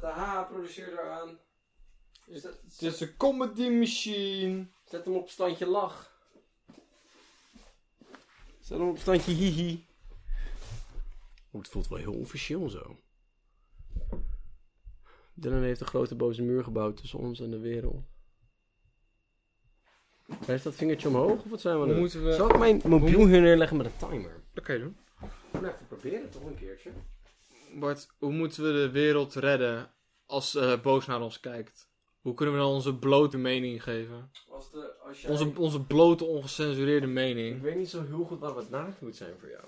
ZH, produceer eraan. Zet, Het is een comedy machine. zet hem op standje lach. Zet hem op standje hihi. Oh, het voelt wel heel officieel zo. Dylan heeft een grote boze muur gebouwd tussen ons en de wereld. Heeft dat vingertje omhoog of wat zijn we aan het moeten we... Zal ik mijn mobiel hier neerleggen met een timer? Dat kan je doen. Nou, even proberen toch een keertje. Bart, hoe moeten we de wereld redden als eh Boos naar ons kijkt? Hoe kunnen we dan onze blote mening geven? Als de, als jij... Onze, onze blote, ongecensureerde Ik mening. weet niet zo heel goed waar het naakt moet zijn voor jou.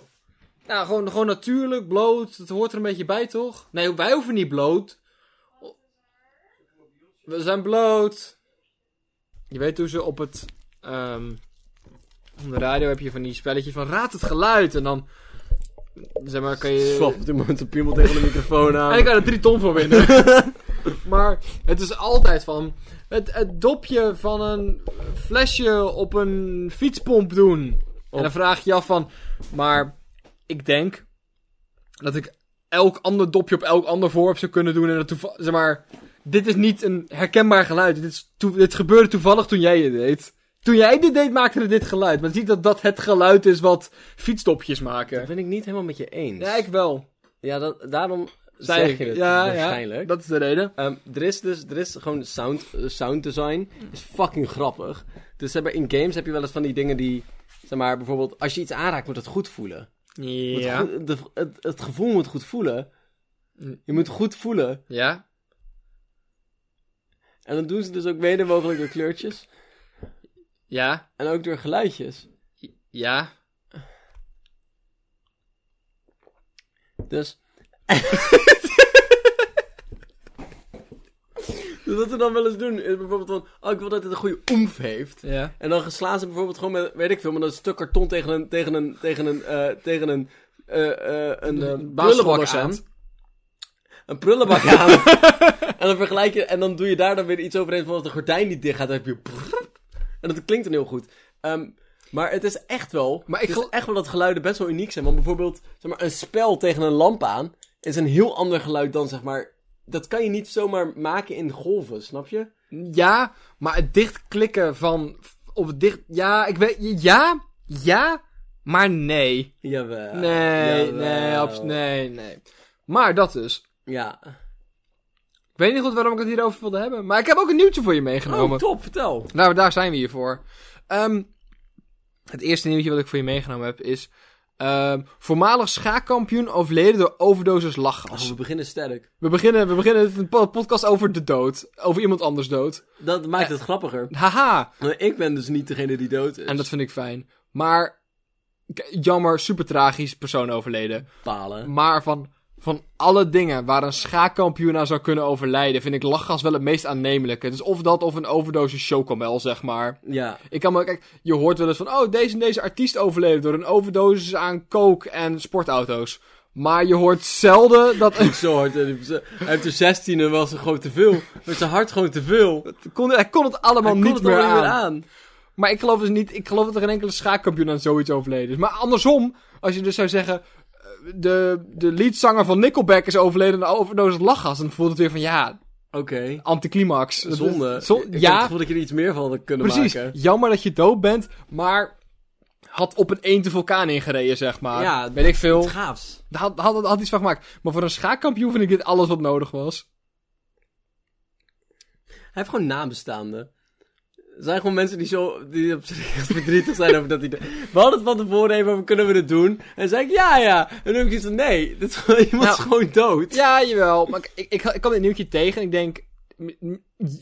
Nou, gewoon, gewoon natuurlijk, bloot. Dat hoort er een beetje bij, toch? Nee, wij hoeven niet bloot. We zijn bloot. Je weet hoe ze op het... ehm, op de radio heb je van die spelletjes van raad het geluid. En dan... Zeg maar, kan je... Op dit moment een piemel tegen de microfoon aan. En ik kan er drie ton voor winnen. maar het is altijd van... Het, het dopje van een flesje op een fietspomp doen. En dan vraag je je af van... Maar ik denk dat ik elk ander dopje op elk ander voorwerp zou kunnen doen. En dat toeval- zeg maar... Dit is niet een herkenbaar geluid. Dit, is dit gebeurde toevallig toen jij het deed. Toen jij dit deed, maakte het dit geluid. Maar het is niet dat dat het geluid is wat fietsdopjes Dat maken. ben ik niet helemaal met je eens. Ja, ik wel. Ja, dat, daarom zeg ik. je het ja, waarschijnlijk. Ja, dat is de reden. Ehm, er is dus er is gewoon sound, eh, sound design. is fucking grappig. Dus zeg maar, in games heb je wel eens van die dingen die... Zeg maar, bijvoorbeeld, als je iets aanraakt, moet het goed voelen. Ja. goed- de, het, het gevoel moet goed voelen. Je moet goed voelen. Ja? En dan doen ze dus ook mede mogelijk door kleurtjes. Ja? En ook door geluidjes. Ja? Dus... dus wat ze dan wel eens doen, is bijvoorbeeld van... Oh, ik wil dat het een goede oemf heeft. Ja. En dan slaan ze bijvoorbeeld gewoon met, weet ik veel, met een stuk karton tegen een, tegen een, tegen een, eh, tegen een, eh, eh, een, prullenbak aan. Een prullenbak aan. en dan vergelijk je, en dan doe je daar dan weer iets overheen van als de gordijn niet dicht gaat, dan heb je... En dat klinkt dan heel goed. Ehm, maar het is echt wel, Maar ik het is gel- echt wel dat geluiden best wel uniek zijn. Want bijvoorbeeld, zeg maar, een spel tegen een lamp aan is een heel ander geluid dan, zeg maar... Dat kan je niet zomaar maken in golven, snap je? Ja, maar het dichtklikken van... Of het dicht... Ja, ik weet... Ja? Ja? Maar nee. Jawel. Nee, Jawel. nee, nee, nee. Maar dat dus. Ja. Ik weet niet goed waarom ik het hierover wilde hebben. Maar ik heb ook een nieuwtje voor je meegenomen. Oh, top, vertel. Nou, daar zijn we hier voor. Ehm, het eerste nieuwtje wat ik voor je meegenomen heb is... ehm, voormalig schaakkampioen overleden door overdosis lachgas. Oh, we beginnen sterk. We beginnen, we beginnen een po- podcast over de dood. Over iemand anders dood. Dat maakt het grappiger. Haha. Ik ben dus niet degene die dood is. En dat vind ik fijn. Maar, jammer, super tragisch, persoon overleden. palen. Maar van, van alle dingen waar een schaakkampioen aan zou kunnen overlijden, vind ik lachgas wel het meest aannemelijke. Dus of dat of een overdosis chocomel, zeg maar. Ja. Ik kan kijk, je hoort wel eens van, oh, deze en deze artiest overleden door een overdosis aan coke en sportauto's. Maar je hoort zelden dat een... Zo hard. Hij heeft er 16 en was er gewoon te veel. Met zijn hart gewoon te veel. Kon, hij kon het allemaal Hij kon niet het meer aan. niet meer aan. Maar ik geloof dus niet, ik geloof dat er geen enkele schaakkampioen aan zoiets overleden is. Maar andersom, als je dus zou zeggen, de, de leadzanger van Nickelback is overleden aan een overdosis lachgas, dan voelt het weer van, ja, Oké. anticlimax. Zonde. Zo- ik het ja, gevoel dat je er iets meer van had kunnen precies. maken. Jammer dat je dood bent, maar had op een eente vulkaan ingereden, zeg maar. Ja, Weet ik veel. Het gaafs. Had, had, had iets van gemaakt. Maar voor een schaakkampioen vind ik dit alles wat nodig was. Hij heeft gewoon nabestaanden. Er zijn gewoon mensen die zo die op zich verdrietig zijn over dat de- We hadden het van tevoren even over, kunnen we dit doen? En zei ik, ja, ja. En dan heb ik iets van, nee, dit gewoon, iemand is Nou, gewoon dood. Ja, jawel. Maar ik, ik, ik, kwam dit nieuwtje tegen en ik denk,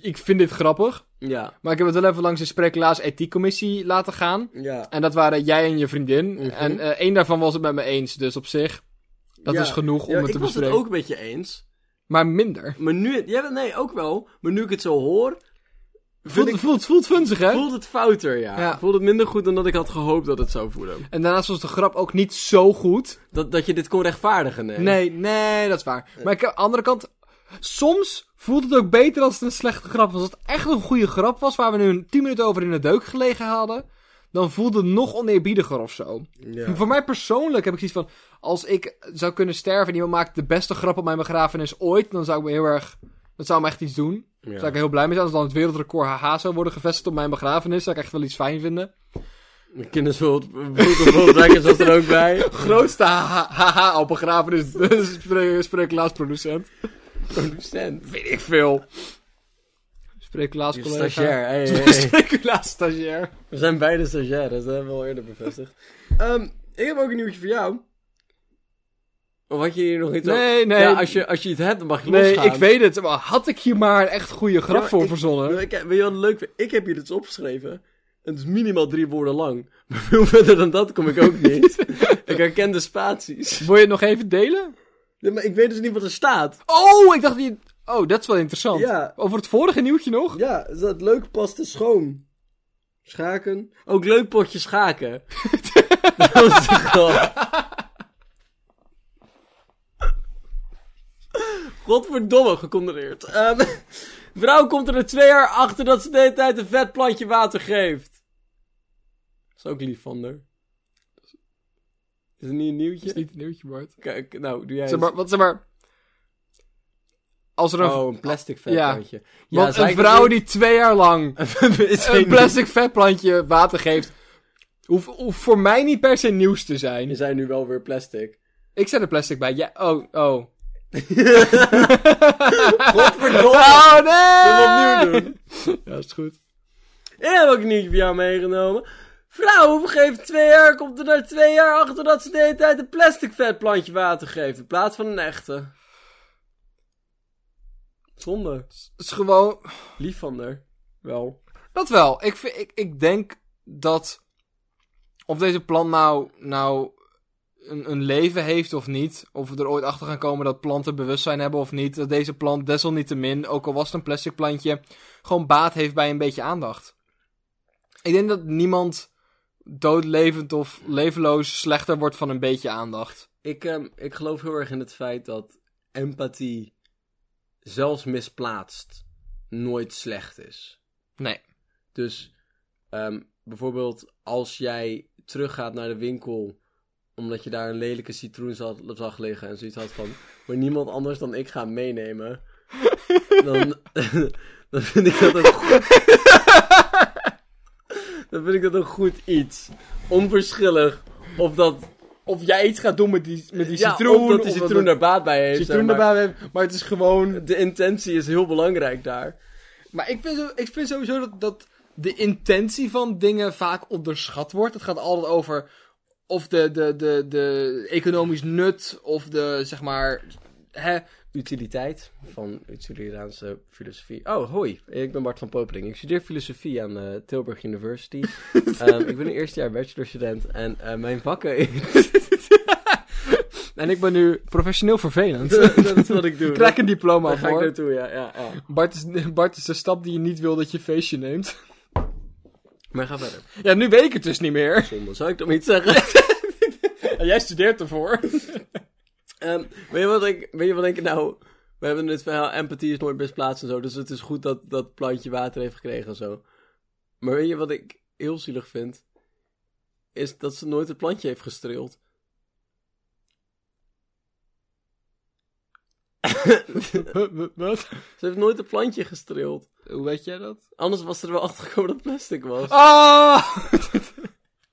ik vind dit grappig. Ja, Maar ik heb het wel even langs de sprekelaars ethiekcommissie laten gaan. ja. En dat waren jij en je vriendin. Mhm. En eh één daarvan was het met me eens. Dus op zich, dat Ja. is genoeg om het te ik was bespreken. het ook een beetje eens. Maar minder. Maar nu, ja, nee, ook wel. Maar nu ik het zo hoor, Voelt, ik- voelt, voelt funzig, hè? voelt het fouter, ja. Ja. Voelt het minder goed dan dat ik had gehoopt dat het zou voelen. En daarnaast was de grap ook niet zo goed. Dat, dat je dit kon rechtvaardigen, nee. Nee, nee, dat is waar. Maar ik, aan de andere kant, soms voelt het ook beter als het een slechte grap was. Als het echt een goede grap was, waar we nu een 10 minuten over in de deuk gelegen hadden, dan voelt het nog oneerbiediger of zo. Ja. Voor mij persoonlijk heb ik zoiets van... Als ik zou kunnen sterven en iemand maakt de beste grap op mijn begrafenis ooit... Dan zou ik me heel erg... Dat zou me echt iets doen. Ja. Zou ik heel blij mee zijn. Als dan het wereldrecord haha zou worden gevestigd op mijn begrafenis... Zou ik echt wel iets fijn vinden. World Records was er ook bij. Grootste haha op begrafenis. Spreek, spreeklaasproducent. Producent. Weet ik veel. Je Spreeklaascollega. stagiair. Hey, hey. Spreeklaasstagiair. We zijn beide stagiaires, dat hebben we al eerder bevestigd. Ehm, ik heb ook een nieuwtje voor jou. Of had je hier nog iets Nee, nee. Ja, als je, als je het hebt, dan mag je Nee, losgaan. ik weet het. Maar had ik hier maar een echt goede grap Ja, voor ik- verzonnen? Ik, weet je wat leuk? Ik heb hier iets opgeschreven. Het is minimaal drie woorden lang. Maar veel verder dan dat kom ik ook niet. ik herken de spaties. Wil je het nog even delen? Nee, maar ik weet dus niet wat er staat. Oh, ik dacht die... Oh, dat is wel interessant. Ja. Over het vorige nieuwtje nog? Ja, is dat leuk paste schoon? Schaken? Ook leuk potje schaken. dat was de Godverdomme, gecondoleerd. Ehm, vrouw komt er na twee jaar achter dat ze de hele tijd een vet plantje water geeft. Dat is ook lief van haar. Is het niet een nieuwtje? Dat is niet een nieuwtje, Bart. Kijk, nou, doe jij Zeg eens. maar, wat zeg maar... Als er een, Oh, een plastic vet Ja. want een vrouw die twee jaar lang Is een plastic vetplantje water geeft... Hoeft, hoeft voor mij niet per se nieuws te zijn. zijn nu wel weer plastic. Ik zet er plastic bij. Ja, oh, oh. Godverdomme! Oh, nee! Zullen we opnieuw doen? Ja, is goed. Ik heb ook een nieuwtje voor jou meegenomen. Vrouw geeft twee jaar, komt er na twee jaar achter dat ze de hele tijd een plastic vetplantje water geeft. In plaats van een echte. Zonde. Het is gewoon... Lief van haar. Wel. Dat wel. Ik, vind- ik, ik denk dat... Of deze plant nou, nou een, een leven heeft of niet. Of we er ooit achter gaan komen dat planten bewustzijn hebben of niet. Dat deze plant desalniettemin, ook al was het een plastic plantje, gewoon baat heeft bij een beetje aandacht. Ik denk dat niemand doodlevend of levenloos slechter wordt van een beetje aandacht. Ik, ehm, ik geloof heel erg in het feit dat empathie, zelfs misplaatst, nooit slecht is. Nee. Dus ehm, bijvoorbeeld als jij teruggaat naar de winkel omdat je daar een lelijke citroen zag, zag liggen en zoiets had van, maar niemand anders dan ik ga hem meenemen, dan, dan vind ik dat een goed... dan vind ik dat een goed iets. Onverschillig of dat... Of jij iets gaat doen met die, met die ja, citroen. of dat die citroen er baat bij heeft. citroen zeg maar. heeft. Maar het is gewoon De intentie is heel belangrijk daar. Maar ik vind, ik vind sowieso dat, dat de intentie van dingen vaak onderschat wordt. Het gaat altijd over of de, de, de, de economisch nut of de, zeg maar, hè, Utiliteit van Utiliaanse filosofie. Oh, hoi. Ik ben Bart van Popering. Ik studeer filosofie aan eh, Tilburg University. Ehm, ik ben een eerstejaar bachelorstudent en eh, mijn vakken... En ik ben nu professioneel vervelend. dat is wat ik doe. Krijg een diploma Daar ga ik voor. naartoe, ja. ja, ja. Bart is, Bart is de stap die je niet wil dat je feestje neemt. Maar ga verder. Ja, nu weet ik het dus niet meer. Zonde, zou ik toch niet zeggen? En jij studeert ervoor. Ehm, weet, je wat ik, weet je wat ik nou... We hebben het verhaal, empathie is nooit misplaatst en zo. Dus het is goed dat dat plantje water heeft gekregen en zo. Maar weet je wat ik heel zielig vind? Is dat ze nooit het plantje heeft gestreeld. Wat? Ze heeft nooit het plantje gestreeld. Hoe weet jij dat? Anders was er wel achter gekomen dat het plastic was. Ah!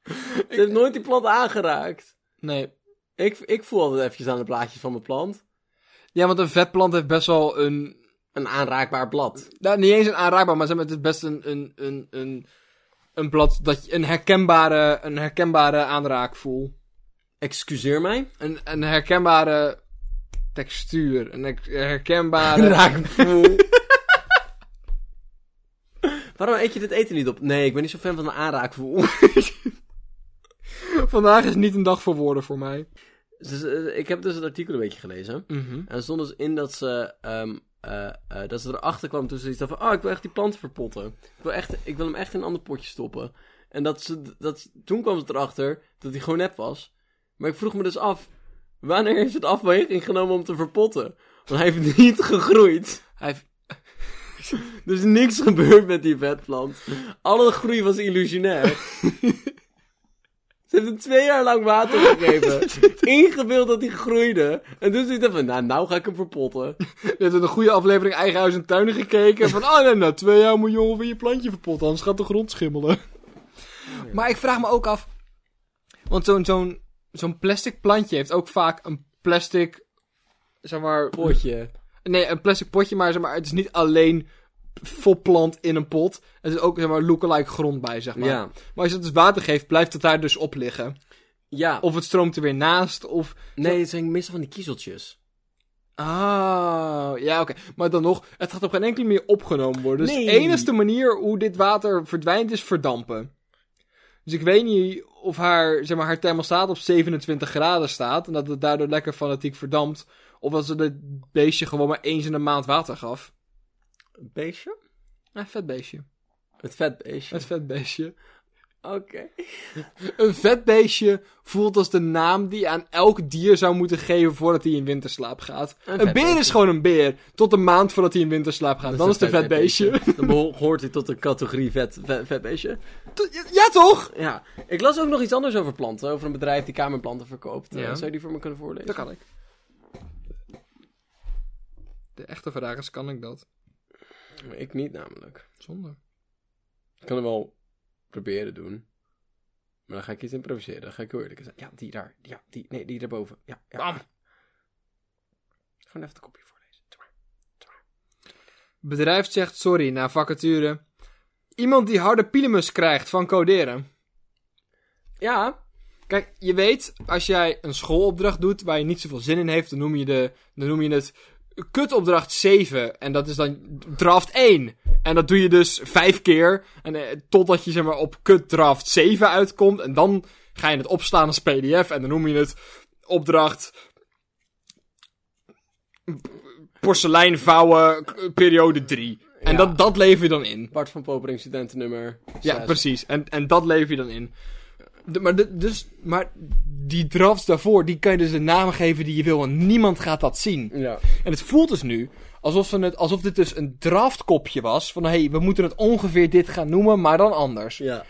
Ze heeft nooit die plant aangeraakt. Nee. Ik, ik voel altijd eventjes aan de blaadjes van mijn plant. Ja, want een vetplant heeft best wel een Een aanraakbaar blad. Nou, niet eens een aanraakbaar, maar zeg maar, het is best een, een, een, een, een blad dat je een herkenbare, een herkenbare aanraakvoel. Excuseer mij? Een, een herkenbare textuur. Een her- herkenbare... Raakgevoel. Waarom eet je dit eten niet op? Nee, ik ben niet zo fan van een aanraakgevoel. Vandaag is niet een dag voor woorden voor mij. Dus, ik heb dus het artikel een beetje gelezen. En er stond dus in dat ze, ehm, eh, eh, dat ze erachter kwam toen ze iets van... Oh, ik wil echt die plant verpotten. Ik wil, echt, ik wil hem echt in een ander potje stoppen. En dat ze, dat, toen kwam ze erachter dat hij gewoon nep was. Maar ik vroeg me dus af... Wanneer heeft het afweging genomen om te verpotten? Want hij heeft niet gegroeid. Hij heeft... Er is niks gebeurd met die vetplant. Alle groei was illusionair. Ze heeft hem twee jaar lang water gegeven. Ingebeeld dat hij groeide. En toen zei hij van, nou, nou ga ik hem verpotten. Je hebt in een goede aflevering Eigen Huis en Tuin gekeken. Van, oh nee, na twee jaar moet je ongeveer je plantje verpotten. Anders gaat de grond schimmelen. Maar ik vraag me ook af... Want zo'n zo'n zo'n plastic plantje heeft ook vaak een plastic... Zeg maar... Potje. Nee, een plastic potje, maar, zeg maar het is niet alleen vopplant in een pot. Het is ook zeg maar lookalike grond bij, zeg maar. Ja. Maar als je het dus water geeft, blijft het daar dus op liggen. Ja. Of het stroomt er weer naast, of... nee, het zijn meestal van die kiezeltjes. Ah, ja, oké. Maar dan nog, het gaat op geen enkele manier opgenomen worden. Dus Nee. de enige manier hoe dit water verdwijnt is verdampen. Dus ik weet niet of haar, zeg maar, haar thermostaat op 27 graden staat en dat het daardoor lekker fanatiek verdampt. Of dat ze het beestje gewoon maar eens in de maand water gaf. Een beestje? Een vet beestje. Het vetbeestje. Een vet beestje. Oké. Een vet beestje voelt als de naam die je aan elk dier zou moeten geven voordat hij in winterslaap gaat. Een Een, vet beer beestje. is gewoon een beer. Tot een maand voordat hij in winterslaap gaat. Dan is het een vet beestje. Dan hoort hij tot de categorie vet, vet, vetbeestje. Ja, toch? Ja. Ik las ook nog iets anders over planten. Over een bedrijf die kamerplanten verkoopt. Eh, Ja. zou je die voor me kunnen voorlezen? Dat kan ik. De echte vraag is, kan ik dat? Maar Ik niet namelijk. Zonde. Ik kan het wel proberen doen. Maar dan ga ik iets improviseren. Dan ga ik heel eerlijk zijn. Ja, die daar. Ja, die. Nee, die daarboven. Ja, ja. Bam. Gewoon even de kopje voorlezen. Doe maar. Bedrijf zegt sorry na vacature. Iemand die harde pilemus krijgt van coderen. Ja. Kijk, je weet, als jij een schoolopdracht doet waar je niet zoveel zin in heeft, dan noem je, de, dan noem je het kutopdracht 7. En dat is dan draft 1. En dat doe je dus vijf keer. En, eh, totdat je zeg maar, op kut draft 7 uitkomt. En dan ga je het opslaan als pdf. En dan noem je het opdracht porselein vouwen periode 3. En Ja. dat, dat lever je dan in. Bart van Popering, studentennummer. Ja, precies. En, en dat lever je dan in. De- maar, de, dus, maar die drafts daarvoor, die kan je dus de namen geven die je wil. En niemand gaat dat zien. Ja. En het voelt dus nu alsof, ze het, alsof dit dus een draftkopje was. Van hé, hey, we moeten het ongeveer dit gaan noemen, maar dan anders. Ja.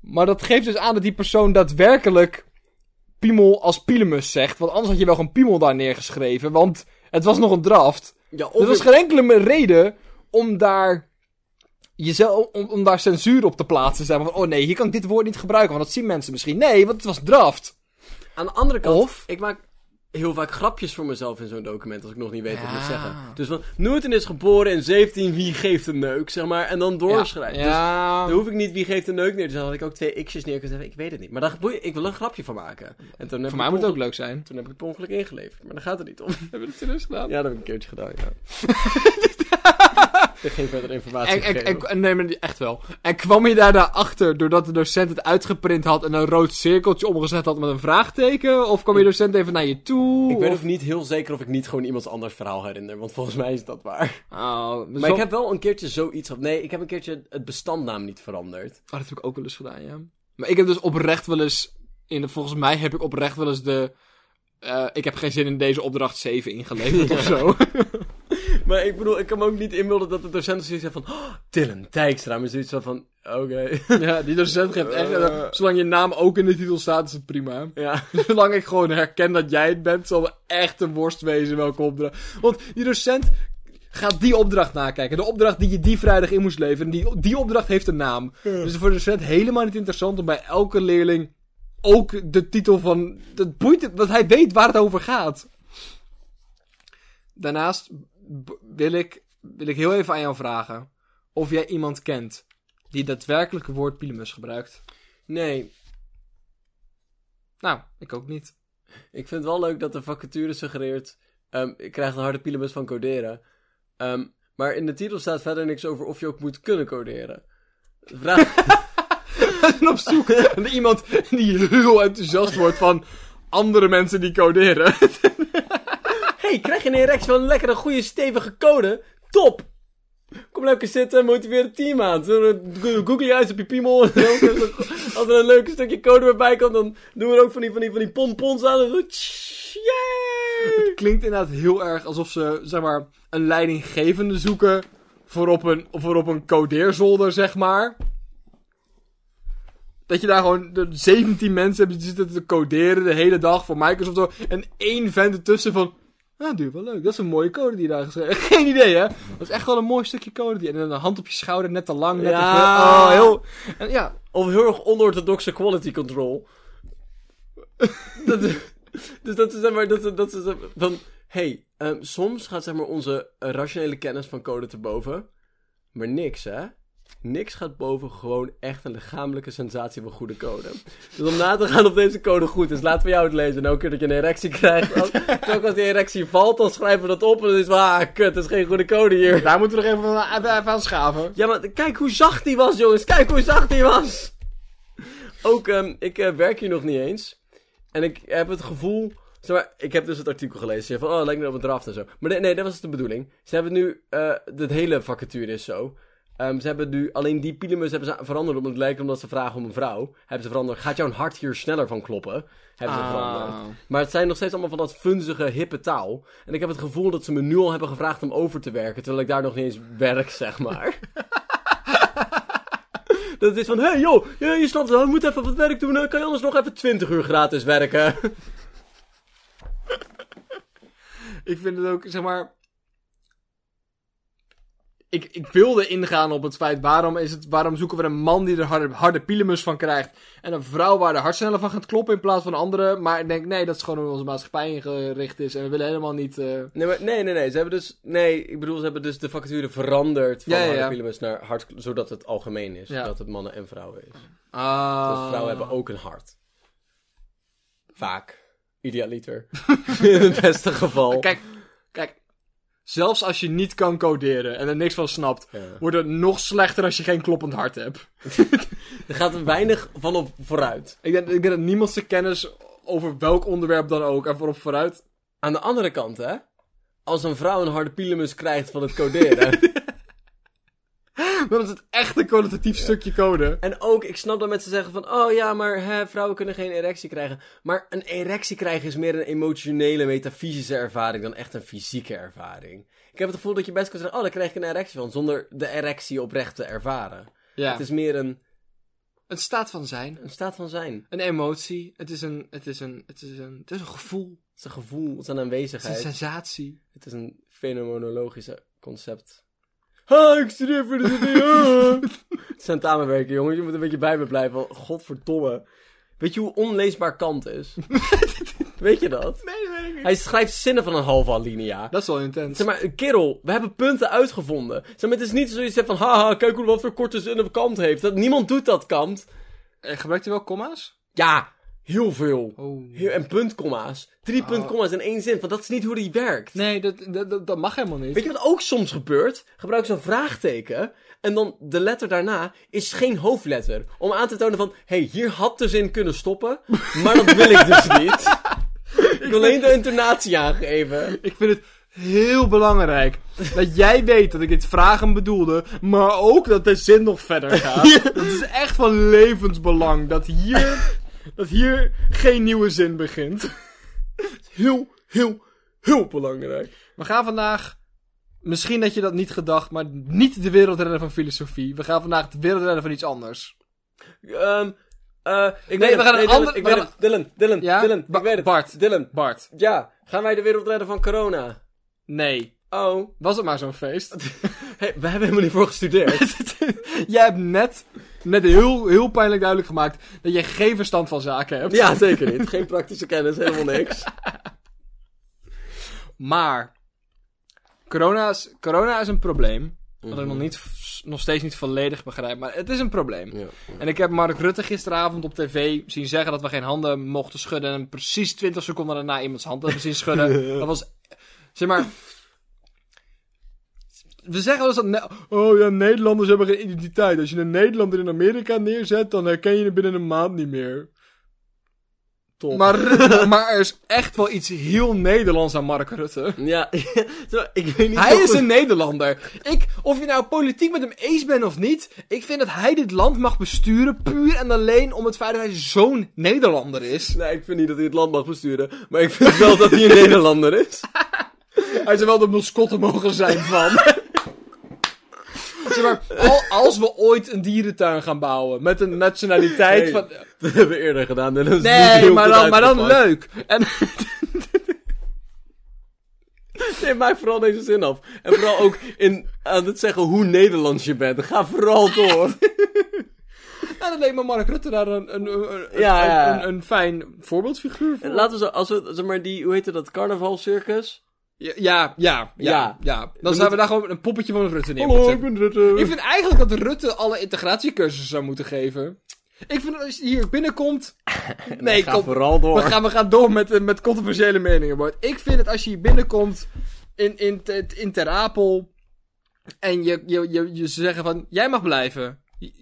Maar dat geeft dus aan dat die persoon daadwerkelijk piemel als pilemus zegt. Want anders had je wel gewoon piemel daar neergeschreven. Want het was nog een draft. Ja, Er of was geen enkele reden om daar jezelf, om, om daar censuur op te plaatsen. Zeg maar van, oh nee, hier kan ik dit woord niet gebruiken, want dat zien mensen misschien. Nee, want het was draft. Aan de andere kant, Of- ik maak heel vaak grapjes voor mezelf in zo'n document als ik nog niet weet wat ik moet zeggen. Dus van, Newton is geboren in 17, wie geeft een neuk, zeg maar, en dan doorschrijven. Dus Ja. dan hoef ik niet wie geeft een neuk neer te zetten, dan had ik ook twee x'jes neer kunnen zetten. Ik weet het niet, maar daar ik wil een grapje van maken. En toen heb Voor mij moet het ook leuk zijn. Toen heb ik het per ongeluk ingeleverd, maar daar gaat het niet om. Hebben we het serieus gedaan? Ja, dat heb ik een keertje gedaan, ja. ik geen verdere informatie En, en, en, nee, maar echt wel. En kwam je daar daarachter doordat de docent het uitgeprint had en een rood cirkeltje omgezet had met een vraagteken? Of kwam je docent even naar je toe? Ik weet of... ook niet heel zeker of ik niet gewoon iemands anders verhaal herinner, want volgens mij is dat waar. Oh, Maar ik heb wel een keertje zoiets gehad. Nee, ik heb een keertje het bestandnaam niet veranderd. Oh, dat heb ik ook wel eens gedaan, ja. Maar ik heb dus oprecht wel eens... In de, volgens mij heb ik oprecht wel eens de... eh, ik heb geen zin in deze opdracht 7 ingeleverd of zo. Maar ik bedoel, ik kan me ook niet inbeelden dat de docent zoiets heeft van... Oh, Dylan Dijkstra, maar zoiets van... Oké. ja, die docent geeft echt... Eh. zolang je naam ook in de titel staat, is het prima. ja. Zolang ik gewoon herken dat jij het bent, zal het echt een worst wezen welke opdracht. Want die docent gaat die opdracht nakijken. De opdracht die je die vrijdag in moest leveren. Die, die opdracht heeft een naam. Dus voor de docent helemaal niet interessant om bij elke leerling ook de titel van... Dat boeit het, want hij weet waar het over gaat. Daarnaast wil ik, wil ik heel even aan jou vragen. Of jij iemand kent die daadwerkelijk het woord pilemus gebruikt. Nee, Nou, ik ook niet. ik vind het wel leuk dat de vacature suggereert... ehm ik krijg een harde pielebus van coderen. Ehm, maar in de titel staat verder niks over of je ook moet kunnen coderen. De vraag... en op zoek naar iemand die heel enthousiast wordt van andere mensen die coderen. krijg je een erectie van een lekkere, goede, stevige code? Top! Kom lekker zitten en motiveer het team aan. Google je uit op je piemel. Als er een leuk stukje code erbij komt, dan doen we er ook van die, van die, van die pompons aan. Yay! Klinkt inderdaad heel erg alsof ze, zeg maar, een leidinggevende zoeken voor op een, voor op een codeerzolder, zeg maar. Dat je daar gewoon de 17 mensen hebt die zitten te coderen de hele dag voor Microsoft. En één vent ertussen van... Ah, dude, wel leuk. Dat is een mooie code die je daar geschreven hebt. Geen idee, hè? Dat is echt wel een mooi stukje code. Die... En dan een hand op je schouder, net te lang, net Ja. te. Oh, heel... En ja, Of heel erg onorthodoxe quality control. dat, dus dat is zeg maar, dat, dat is van, hey, ehm, soms gaat zeg maar onze rationele kennis van code te boven. Maar niks, hè? Niks gaat boven gewoon echt een lichamelijke sensatie van goede code. Dus om na te gaan of deze code goed is, laten we jou het lezen. Keer dat je een erectie krijgt, ook, ook als die erectie valt, dan schrijven we dat op. En dan is het ah, kut, dat is geen goede code hier. daar moeten we nog even, aan- even, even aan schaven. Ja, maar kijk hoe zacht die was, jongens. Kijk hoe zacht die was. Ook, ehm, ik eh, werk hier nog niet eens. En ik heb het gevoel... Zeg maar, ik heb dus het artikel gelezen. Van, oh, lijkt me op een draft en zo. Maar nee, nee, dat was de bedoeling. Ze hebben nu... eh de hele vacature is zo. Ehm, ze hebben nu... Alleen die pilemus hebben ze veranderd. Omdat het lijkt omdat ze vragen om een vrouw. Hebben ze veranderd. Gaat jouw hart hier sneller van kloppen? Hebben ze veranderd. Maar het zijn nog steeds allemaal van dat funzige, hippe taal. En ik heb het gevoel dat ze me nu al hebben gevraagd om over te werken. Terwijl ik daar nog niet eens werk, zeg maar. dat het is van, hé hey, joh, je, je snapt wel, je moet even wat werk doen. Kan je anders nog even 20 uur gratis werken? Ik vind het ook, zeg maar. Ik, ik wilde ingaan op het feit waarom, is het, waarom zoeken we een man die er harde, harde pilemus van krijgt. En een vrouw waar de hart sneller van gaat kloppen in plaats van een andere. Maar ik denk, nee, dat is gewoon hoe onze maatschappij ingericht is. En we willen helemaal niet. eh, nee, maar, nee, nee, nee. Ze hebben dus, nee, ik bedoel, ze hebben dus de vacature veranderd van Ja, harde ja. pilemus naar hart, zodat het algemeen is. Ja. Dat het mannen en vrouwen is. Ah. Dus vrouwen hebben ook een hart. Vaak. Idealiter. In het beste geval. Kijk. Zelfs als je niet kan coderen en er niks van snapt, Ja. wordt het nog slechter als je geen kloppend hart hebt. Er gaat er weinig van op vooruit. Ik denk, ik denk dat niemand zijn kennis over welk onderwerp dan ook ervoor op vooruit. Aan de andere kant, hè. Als een vrouw een harde pilemus krijgt van het coderen. Dan is het echt een kwalitatief stukje code. en ook, ik snap dat mensen zeggen van... Oh ja, maar hè, vrouwen kunnen geen erectie krijgen. Maar een erectie krijgen is meer een emotionele, metafysische ervaring... dan echt een fysieke ervaring. Ik heb het gevoel dat je best kan zeggen... Oh, daar krijg ik een erectie van. Zonder de erectie oprecht te ervaren. Ja. Het is meer een, Het staat van zijn. een staat van zijn. Een emotie. Het is een, het is een, het is een, het is een gevoel. Het is een gevoel, het is een Het is aanwezigheid. een sensatie. Het is een fenomenologische concept. Ha, ik studeer voor de CDA. Het zijn tamenwerken, jongens. Je moet een beetje bij me blijven. Godverdomme. Weet je hoe onleesbaar Kant is? Weet je dat? Nee, dat weet ik niet. Hij schrijft zinnen van een halve alinea. Dat is wel intens. Zeg maar, kerel, we hebben punten uitgevonden. Zeg maar, het is niet zoiets van, haha, kijk hoe wat voor korte zinnen Kant heeft. Dat, niemand doet dat, Kant. Eh, Gebruikt hij wel comma's? Ja, heel veel. Oh. Heel, en puntkomma's. Drie Oh. puntkomma's in één zin, want dat is niet hoe die werkt. Nee, dat, dat, dat, dat mag helemaal niet. Weet je wat ook soms gebeurt? Gebruik zo'n vraagteken. En dan de letter daarna is geen hoofdletter. Om aan te tonen van, hé, hey, hier had de zin kunnen stoppen. Maar dat wil ik dus niet. ik wil alleen de intonatie aangeven. Ik vind het heel belangrijk dat jij weet dat ik dit vragen bedoelde, maar ook dat de zin nog verder gaat. Het is echt van levensbelang dat hier, dat hier geen nieuwe zin begint. Heel, heel, heel belangrijk. We gaan vandaag, misschien dat je dat niet gedacht, maar niet de wereld redden van filosofie. We gaan vandaag de wereld redden van iets anders. Ehm eh ik Nee, weet we het. gaan een Dylan, ander- Ik weet gaan-. Dylan, Dylan, Ja? Dylan. Ba- ik weet het. Bart. Dylan. Bart. Ja, gaan wij de wereld redden van corona? Nee. Oh. Was het maar zo'n feest? Hey, we hebben helemaal niet voor gestudeerd. jij hebt net, net heel, heel pijnlijk duidelijk gemaakt dat je geen verstand van zaken hebt. ja, zeker niet. Geen praktische kennis, helemaal niks. Maar, corona is, corona is een probleem. Wat ik Mhm. nog, niet, nog steeds niet volledig begrijp, maar het is een probleem. Ja. En ik heb Mark Rutte gisteravond op tv zien zeggen dat we geen handen mochten schudden. En precies 20 seconden daarna iemands hand hebben zien schudden. dat was, zeg maar... We zeggen wel eens dat... Oh ja, Nederlanders hebben geen identiteit. Als je een Nederlander in Amerika neerzet, dan herken je hem binnen een maand niet meer. Top. Maar, maar er is echt wel iets heel Nederlands aan Mark Rutte. Ja, zo, ik weet niet Hij is een Nederlander. Ik, of je nou politiek met hem eens bent of niet, ik vind dat hij dit land mag besturen puur en alleen om het feit dat hij zo'n Nederlander is. Nee, ik vind niet dat hij het land mag besturen. Maar ik vind wel dat hij een Nederlander is. Hij zou wel de mascotte mogen zijn van. Zeg maar, al, als we ooit een dierentuin gaan bouwen met een nationaliteit van... Dat hebben we eerder gedaan. En dat is niet Nee, maar dan, maar dan leuk. En Nee, maak vooral deze zin af. En vooral ook in, aan het zeggen hoe Nederlands je bent. Ga vooral door. Ja, dat leek me Mark Rutte daar een, een, een, een, Ja, ja. een, een fijn voorbeeldfiguur voor. Laten we zo, als we, zeg maar, die, hoe heette dat, carnavalcircus? Ja, ja, ja, ja. Dan zouden we daar gewoon een poppetje van Rutte neer Hallo, ik ben Rutte. Ik vind eigenlijk dat Rutte alle integratiecursussen zou moeten geven. Ik vind dat als je hier binnenkomt... Nee, Ga kom, vooral door. we, gaan, we gaan door met, eh, met controversiële meningen, Bart. Ik vind dat als je hier binnenkomt in, in, in, in Ter Apel... En je, je, je, je ze zeggen van, jij mag blijven. Je,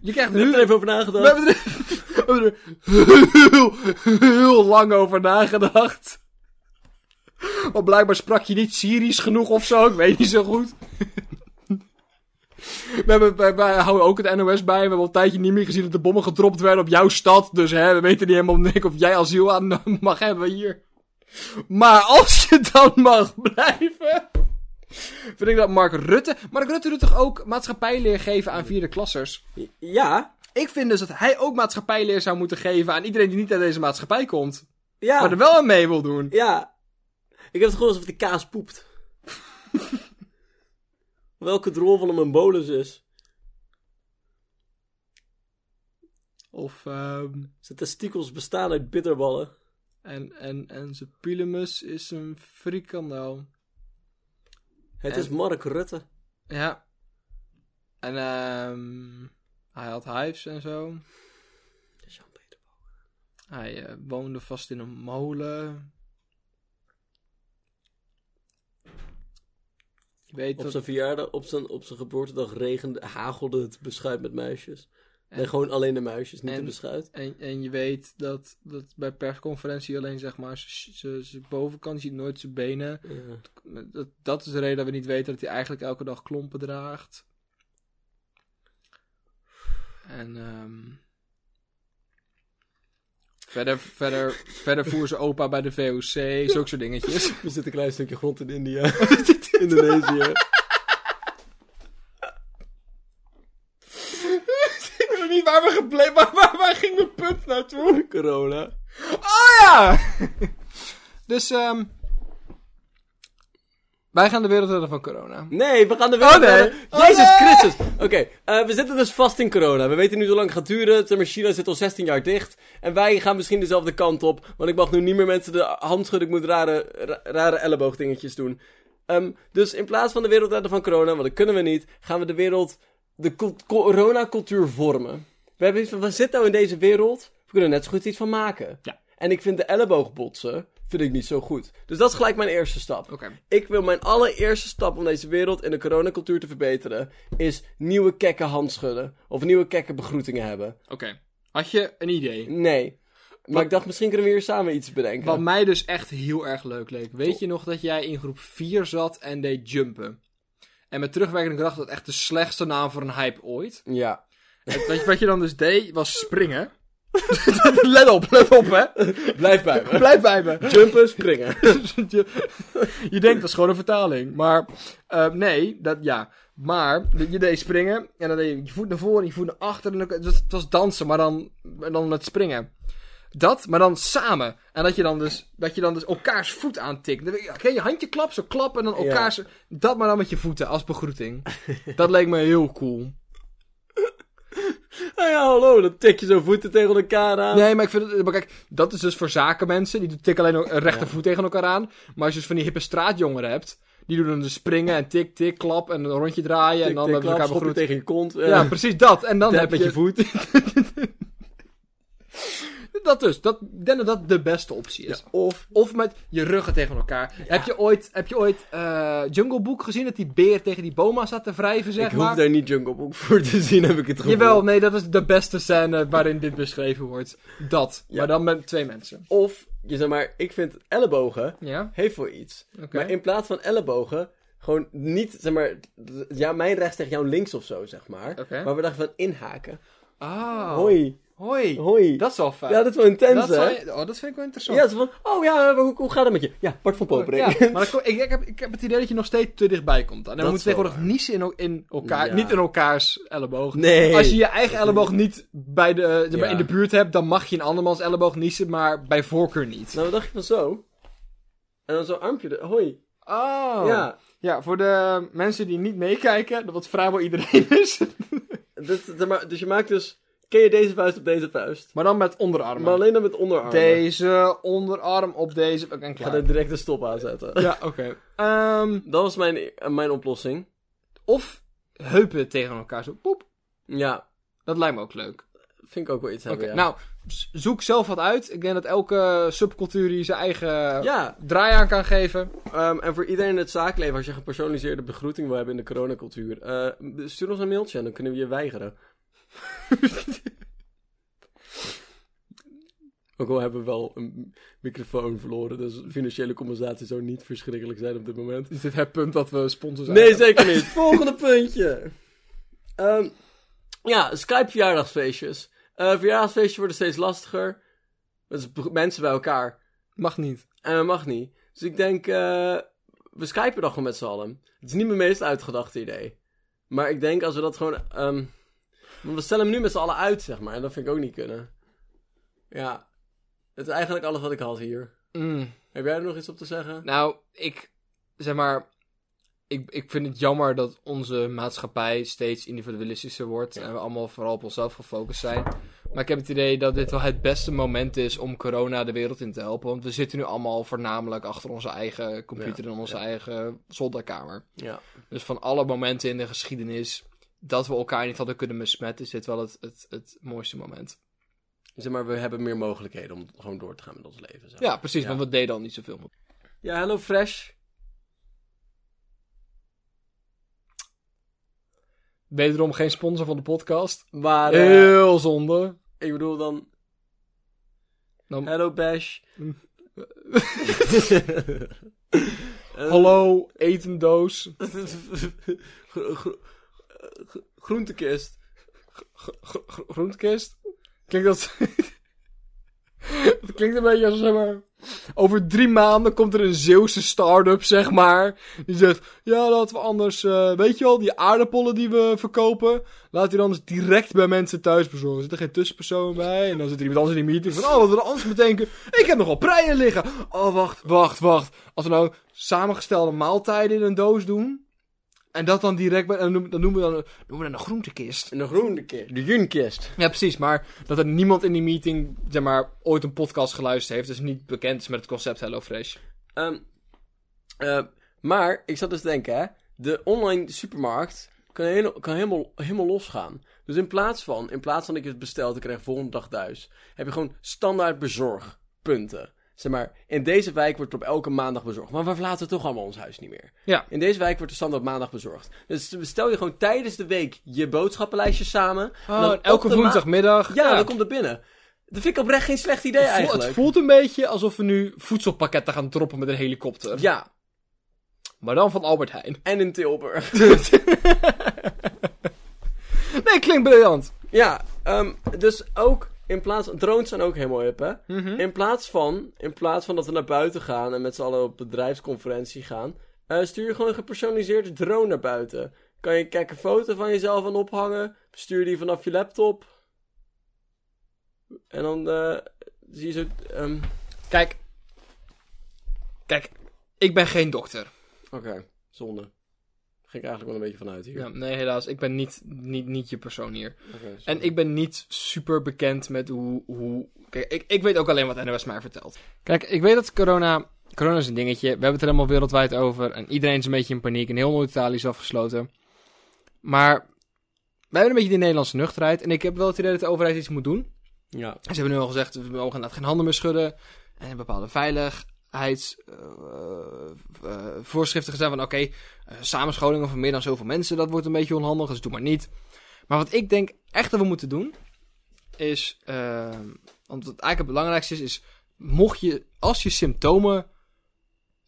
je krijgt We hebben nu... er even over We nagedacht. hebben er, we hebben er heel, heel lang over nagedacht. Want blijkbaar sprak je niet Syrisch genoeg of zo. Ik weet niet zo goed. We hebben, wij, wij houden ook het NOS bij. We hebben al een tijdje niet meer gezien dat de bommen gedropt werden op jouw stad. Dus hè, we weten niet helemaal niks of jij asiel aan mag hebben hier. Maar als je dan mag blijven... Vind ik dat Mark Rutte... Mark Rutte doet toch ook maatschappijleer geven aan vierde klassers? Ja. Ik vind dus dat hij ook maatschappijleer zou moeten geven aan iedereen die niet uit deze maatschappij komt. Ja. Maar er wel aan mee wil doen. Ja. Ik heb het gevoel alsof de kaas poept. Welke drol van hem een bolus is. Of, ehm Zijn testikels bestaan uit bitterballen. en, en, en zijn pilemus is een frikandel. Het En- is Mark Rutte. Ja. En ehm hij had hives en zo. Hij eh, woonde vast in een molen. Weet Op dat... zijn verjaardag, op zijn, op zijn geboortedag regende, hagelde het beschuit met muisjes. En- Nee, gewoon alleen de muisjes, niet en- de beschuit. En, en je weet dat, dat bij persconferentie alleen zeg maar zijn bovenkant, je ziet nooit zijn benen. Ja. Dat, dat is de reden dat we niet weten dat hij eigenlijk elke dag klompen draagt. En ehm verder, verder, verder voer ze opa bij de VOC, zulke soort dingetjes. Er zit een klein stukje grond in India. Indonesië. Ik weet niet waar we gebleven, waar, waar, waar ging mijn punt naartoe? Corona. Oh ja! dus ehm wij gaan de wereld redden van corona. Nee, we gaan de wereld Oh, nee. redden. Oh, Jezus nee. Christus. Oké, eh, we zitten dus vast in corona. We weten nu hoe lang het gaat duren. Zeg maar, China zit al 16 jaar dicht. En wij gaan misschien dezelfde kant op. Want ik mag nu niet meer mensen de hand schudden. Ik moet rare, ra- rare elleboogdingetjes doen. Ehm, dus in plaats van de wereld redden van corona, want dat kunnen we niet, gaan we de wereld, de cul- coronacultuur vormen. We hebben iets van, wat zit nou in deze wereld? We kunnen er net zo goed iets van maken. Ja. En ik vind de elleboogbotsen, vind ik niet zo goed. Dus dat is gelijk mijn eerste stap. Ik wil mijn allereerste stap om deze wereld in de coronacultuur te verbeteren, is nieuwe kekke handschudden. Of nieuwe kekke begroetingen hebben. Oké. Had je een idee? Nee. Maar Wat- ik dacht, misschien kunnen we hier samen iets bedenken. Wat mij dus echt heel erg leuk leek. Weet je nog dat jij in groep 4 zat en deed jumpen? En met terugwerkende kracht was echt de slechtste naam voor een hype ooit. Ja. Je wat je dan dus deed? Was springen. let op, let op hè. Blijf bij me. Blijf bij me. Jumpen, springen. je, je denkt dat is gewoon een vertaling. Maar eh, nee, dat ja. Maar je deed springen en dan deed je je voet naar voren en je voet naar achter. En dan, het, was, dansen, maar dan, dan met springen. Dat, maar dan samen. En dat je dan dus, dat je dan dus elkaars voet aantikt. Weet je, handje klap, zo klap en dan Ja. elkaars... Dat maar dan met je voeten als begroeting. dat leek me heel cool. Ah ja, hallo, dan tik je zo voeten tegen elkaar aan. Nee, maar ik vind het... Maar kijk, dat is dus voor zakenmensen. Die tikken alleen ook een rechtervoet tegen elkaar aan. Maar als je dus van die hippe straatjongeren hebt... Die doen dan dus springen en tik, tik, klap en een rondje draaien. Tik, en dan tik, hebben ze elkaar begroet. tegen je kont. eh. Ja, precies dat. En dan Tap heb met je... je voet. Dat dus. Dat, ik denk dat dat de beste optie is. Of, Of met je ruggen tegen elkaar. Heb je ooit, heb je ooit eh, Jungle Book gezien? Dat die beer tegen die boma staat te wrijven, zeg ik hoef maar? daar niet Jungle Book voor te zien, heb ik het gevoel. Jawel, nee, dat is de beste scène waarin dit beschreven wordt. Dat. Ja. Maar dan met twee mensen. Of, je zeg maar, ik vind ellebogen heeft voor iets. Maar in plaats van ellebogen, gewoon niet, zeg maar, ja, mijn rechts tegen jouw links of zo, zeg maar. Maar we dachten van inhaken. Ah. Hoi. Hoi. Hoi. Dat is wel fijn. Ja, dat is wel intens, Dat hè? wel- oh, dat vind ik wel interessant. Ja, zo van, oh ja, hoe, hoe gaat het met je? Ja, Bart van Popering. Ja, maar dan ik, ik, heb, ik heb het idee dat je nog steeds te dichtbij komt. En Dat dan moet tegenwoordig niezen in, in elkaar, Ja. niet in elkaars elleboog. Nee. Als je je eigen elleboog niet bij de, Ja. in de buurt hebt, dan mag je een andermans elleboog niezen, maar bij voorkeur niet. Nou, wat dacht je van zo? En dan zo'n armpje, er- hoi. Oh. Ja, Ja, voor de mensen die niet meekijken, dat wat vrijwel iedereen is. Dus je maakt dus, ken je deze vuist op deze vuist? maar dan met onderarmen. Maar alleen dan met onderarmen. Deze onderarm op deze. Oké, Ik ga er direct een stop aan zetten. Ja, oké. Ehm, Dat was mijn, mijn oplossing. of heupen tegen elkaar zo. Poep. Ja, Dat lijkt me ook leuk. Vind ik ook wel iets hebben, ja. nou, zoek zelf wat uit. Ik denk dat elke subcultuur hier zijn eigen Ja, draai aan kan geven. ehm, en voor iedereen in het zaakleven, als je een gepersonaliseerde begroeting wil hebben in de coronacultuur, eh, stuur ons een mailtje en dan kunnen we je weigeren. Ook al hebben we wel een microfoon verloren, dus financiële compensatie zou niet verschrikkelijk zijn op dit moment. Is dit het punt dat we sponsor zijn? Nee, zeker niet. Volgende puntje. Ehm, ja, Skype verjaardagsfeestjes. Eh verjaardagsfeestjes worden steeds lastiger. Dus mensen bij elkaar. Mag niet. En dat mag niet. Dus ik denk, eh, we skypen dan gewoon met z'n allen. Het is niet mijn meest uitgedachte idee. Maar ik denk als we dat gewoon... ehm, we stellen hem nu met z'n allen uit, zeg maar. En dat vind ik ook niet kunnen. Ja. Het is eigenlijk alles wat ik had hier. Mm. Heb jij er nog iets op te zeggen? Nou, ik, zeg maar, ik, ik vind het jammer dat onze maatschappij steeds individualistischer wordt. En we allemaal vooral op onszelf gefocust zijn. Maar ik heb het idee dat dit wel het beste moment is om corona de wereld in te helpen. Want we zitten nu allemaal voornamelijk achter onze eigen computer Ja, en onze ja. eigen zolderkamer. Ja. Dus van alle momenten in de geschiedenis dat we elkaar niet hadden kunnen besmetten, is dit wel het, het, het mooiste moment. Zeg maar, we hebben meer mogelijkheden om gewoon door te gaan met ons leven. Zeg. Ja, precies, Ja. want we deden al niet zoveel. Ja, Hello Fresh. Wederom geen sponsor van de podcast. Maar eh, Heel zonde. ik bedoel dan Dan- Hello Bash. Hallo, etendoos. gro- gro- gro- Groentekist. Gro- gro- Groentekist? Klinkt dat... Het klinkt een beetje als, zeg maar... Over drie maanden komt er een Zeeuwse start-up, zeg maar. Die zegt, ja, laten we anders... eh, weet je wel, die aardappelen die we verkopen... We die anders direct bij mensen thuis bezorgen. Er zit er geen tussenpersoon bij. En dan zit er iemand anders in die meeting van... Oh, wat we er anders bedenken. Ik heb nogal preien liggen. Oh, wacht, wacht, wacht. Als we nou samengestelde maaltijden in een doos doen... En dat dan direct bij... en Dan noemen, we dan, noemen we dan een groentekist. En een groentekist. De junkist. Ja, precies. Maar dat er niemand in die meeting, zeg maar, ooit een podcast geluisterd heeft. Dus niet bekend is met het concept HelloFresh. Ehm, eh, maar, ik zat dus te denken, hè. De online supermarkt kan, heel, kan helemaal, helemaal losgaan. Dus in plaats van, in plaats van dat ik het bestel te krijgen volgende dag thuis, heb je gewoon standaard bezorgpunten. Zeg maar, in deze wijk wordt er op elke maandag bezorgd. Maar we verlaten toch allemaal ons huis niet meer. Ja. In deze wijk wordt er standaard maandag bezorgd. Dus bestel je gewoon tijdens de week je boodschappenlijstje samen. en Oh, dan elke woensdagmiddag. Ja, dan komt het binnen. Dat vind ik oprecht geen slecht idee Het voelt- eigenlijk. Het voelt een beetje alsof we nu voedselpakketten gaan droppen met een helikopter. Ja, Maar dan van Albert Heijn. en in Tilburg. Nee, klinkt briljant. Ja, ehm, dus ook in plaats drones zijn ook helemaal hip, hè? Mhm. In plaats van, in plaats van dat we naar buiten gaan en met z'n allen op bedrijfsconferentie gaan, eh, stuur je gewoon een gepersonaliseerde drone naar buiten. Kan je kijk een foto van jezelf aan ophangen, stuur die vanaf je laptop. En dan eh, zie je zo. ehm, Kijk. Kijk, ik ben geen dokter. Oké, zonde. Ging ik eigenlijk wel een beetje vanuit hier. Ja, nee, helaas. Ik ben niet, niet, niet je persoon hier. En ik ben niet super bekend met hoe. hoe... Kijk, ik, ik weet ook alleen wat NOS mij vertelt. Kijk, ik weet dat corona. Corona is een dingetje. We hebben het er helemaal wereldwijd over. En iedereen is een beetje in paniek. En heel Noord-Italië is afgesloten. Maar. Wij hebben een beetje die Nederlandse nuchterheid. En ik heb wel het idee dat de overheid iets moet doen. Ja, Ze hebben nu al gezegd, we mogen inderdaad geen handen meer schudden. En bepaalde veiligheidsvoorschriften gezegd van oké, eh, samenscholingen van meer dan zoveel mensen, dat wordt een beetje onhandig, dus doe maar niet. Maar wat ik denk echt dat we moeten doen, is, eh, want wat eigenlijk het belangrijkste is, is mocht je, als je symptomen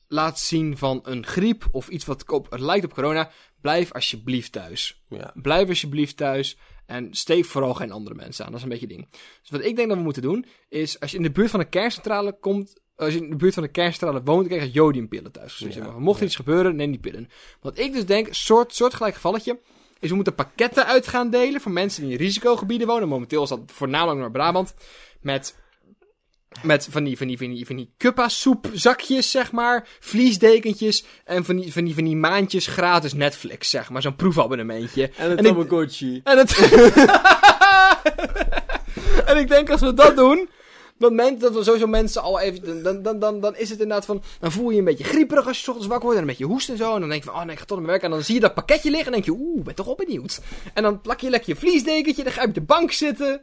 laat zien van een griep of iets wat op, het lijkt op corona, blijf alsjeblieft thuis. ja. Blijf alsjeblieft thuis. En steek vooral geen andere mensen aan. Dat is een beetje ding. Dus wat ik denk dat we moeten doen, is als je in de buurt van een kerncentrale komt. Als je in de buurt van een kerncentrale woont, dan krijg je jodiumpillen thuis. Dus Ja, maar mocht er iets gebeuren, neem die pillen. Wat ik dus denk, soort, soortgelijk gevalletje, is we moeten pakketten uit gaan delen voor mensen die in risicogebieden wonen. Momenteel is dat voornamelijk naar Brabant. Met, met van die, van die, van die, van die kuppa soepzakjes, zeg maar. Vliesdekentjes. En van die, van die, van die maandjes gratis Netflix, zeg maar. Zo'n proefabonnementje. En een Tamagotchi. En het... en ik denk als we dat doen... Men, dat we sowieso mensen al even. Dan, dan, dan, dan is het inderdaad van. Dan voel je je een beetje grieperig als je 's ochtends wakker wordt. En een beetje hoest en zo. En dan denk je van. Oh nee, ik ga tot aan mijn werk. En dan zie je dat pakketje liggen. En dan denk je. Oeh, ben toch op benieuwd. En dan plak je lekker je vliesdekentje. Dan ga je op de bank zitten.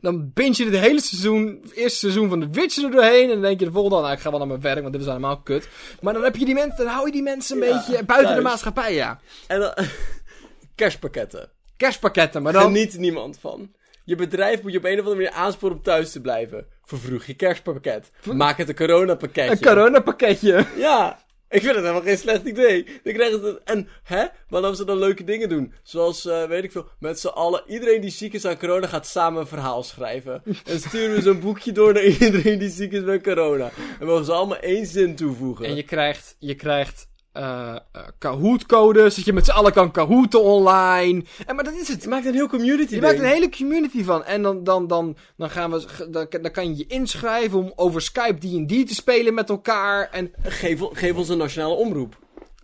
Dan binge je het hele seizoen. Het eerste seizoen van de Witcher er doorheen. En dan denk je de volgende. Nou, ik ga wel naar mijn werk. Want dit is allemaal kut. Maar dan heb je die mensen. Dan hou je die mensen een Ja, beetje buiten de maatschappij. Ja. En dan... Kerstpakketten. Kerstpakketten. Maar dan. Geniet niemand van. Je bedrijf moet je op een of andere manier aansporen om thuis te blijven. Vervroeg je kerstpakket. Maak het een coronapakketje. Een coronapakketje. Ja, ik vind het helemaal geen slecht idee. Dan krijgen ze het... En, hè? Als ze dan leuke dingen doen? Zoals, eh, weet ik veel, met z'n allen... Iedereen die ziek is aan corona gaat samen een verhaal schrijven. En sturen we zo'n boekje door naar iedereen die ziek is met corona. En mogen ze allemaal één zin toevoegen. En je krijgt, je krijgt eh eh, Kahoot-codes, dat je met z'n allen kan Kahooten online. En, maar dat is het. Je maakt een heel community Je maakt een hele community van. En dan, dan, dan, dan, gaan we, dan, dan kan je je inschrijven om over Skype D&D te spelen met elkaar. En Geef, geef ons een nationale omroep.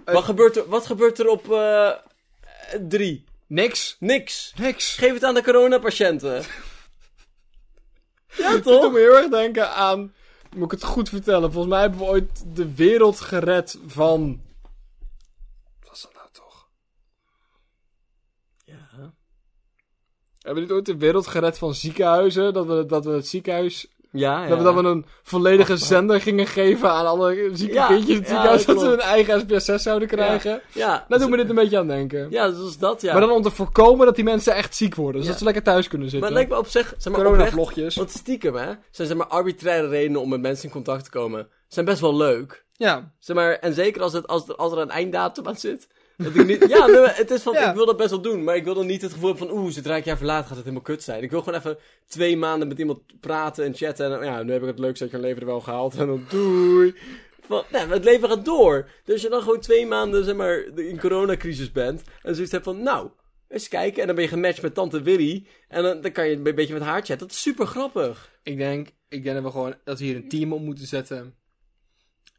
wat, gebeurt er, wat gebeurt er op eh drie? niks. Niks. Niks. Geef het aan de coronapatiënten. ja, toch? doet me heel erg denken aan... Moet ik het goed vertellen? Volgens mij hebben we ooit de wereld gered van... Wat was dat nou toch? Ja. Hebben we niet ooit de wereld gered van ziekenhuizen? Dat we, dat we het ziekenhuis Ja, ja. Dat we, dat we een volledige zender gingen geven aan alle zieke Ja, kindjes in het ziekenhuis. dat ze hun klopt. eigen SPSS zouden krijgen. Ja, Daar doen we dit een beetje aan denken. Ja, zoals dat, ja. Maar dan om te voorkomen dat die mensen echt ziek worden. Dus Ja. dat ze lekker thuis kunnen Maar zitten. het lijkt me op zich, zeg maar, Corona-vlogjes. want stiekem, hè, zijn zeg maar arbitraire redenen om met mensen in contact te komen, zijn best wel leuk. Ja. Zeg maar, en zeker als, het, als, er, als er een einddatum aan zit. Dat ik niet, ja, nee, het is van, Ja. ik wil dat best wel doen, maar ik wil dan niet het gevoel hebben van, oeh, zodra ik jaar verlaat gaat het helemaal kut zijn. Ik wil gewoon even twee maanden met iemand praten en chatten en ja, nu heb ik het leukste uit je leven er wel gehaald en dan doei. Van, nee, het leven gaat door. Dus als je dan gewoon twee maanden, zeg maar, in coronacrisis bent en zoiets hebt van, nou, eens kijken. En dan ben je gematcht met tante Willy en dan, dan kan je een beetje met haar chatten. Dat is super grappig. Ik denk, ik denk dat we gewoon dat we hier een team op moeten zetten.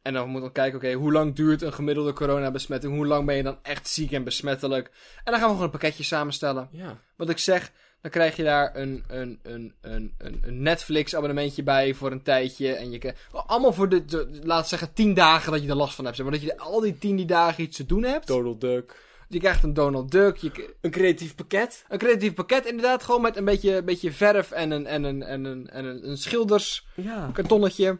En dan moeten we kijken, oké, hoe lang duurt een gemiddelde coronabesmetting? Hoe lang ben je dan echt ziek en besmettelijk? En dan gaan we gewoon een pakketje samenstellen. Ja. Wat ik zeg, dan krijg je daar een, een, een, een, een, een Netflix abonnementje bij voor een tijdje. En je krijgt, allemaal voor de, de, laat zeggen, tien dagen dat je er last van hebt. zeg Maar dat je al die tien die dagen iets te doen hebt. Donald Duck. Je krijgt een Donald Duck, je, Een creatief pakket. een creatief pakket inderdaad. Gewoon met een beetje, een beetje verf en een, en een, en een, en een, een schilderskartonnetje. Ja.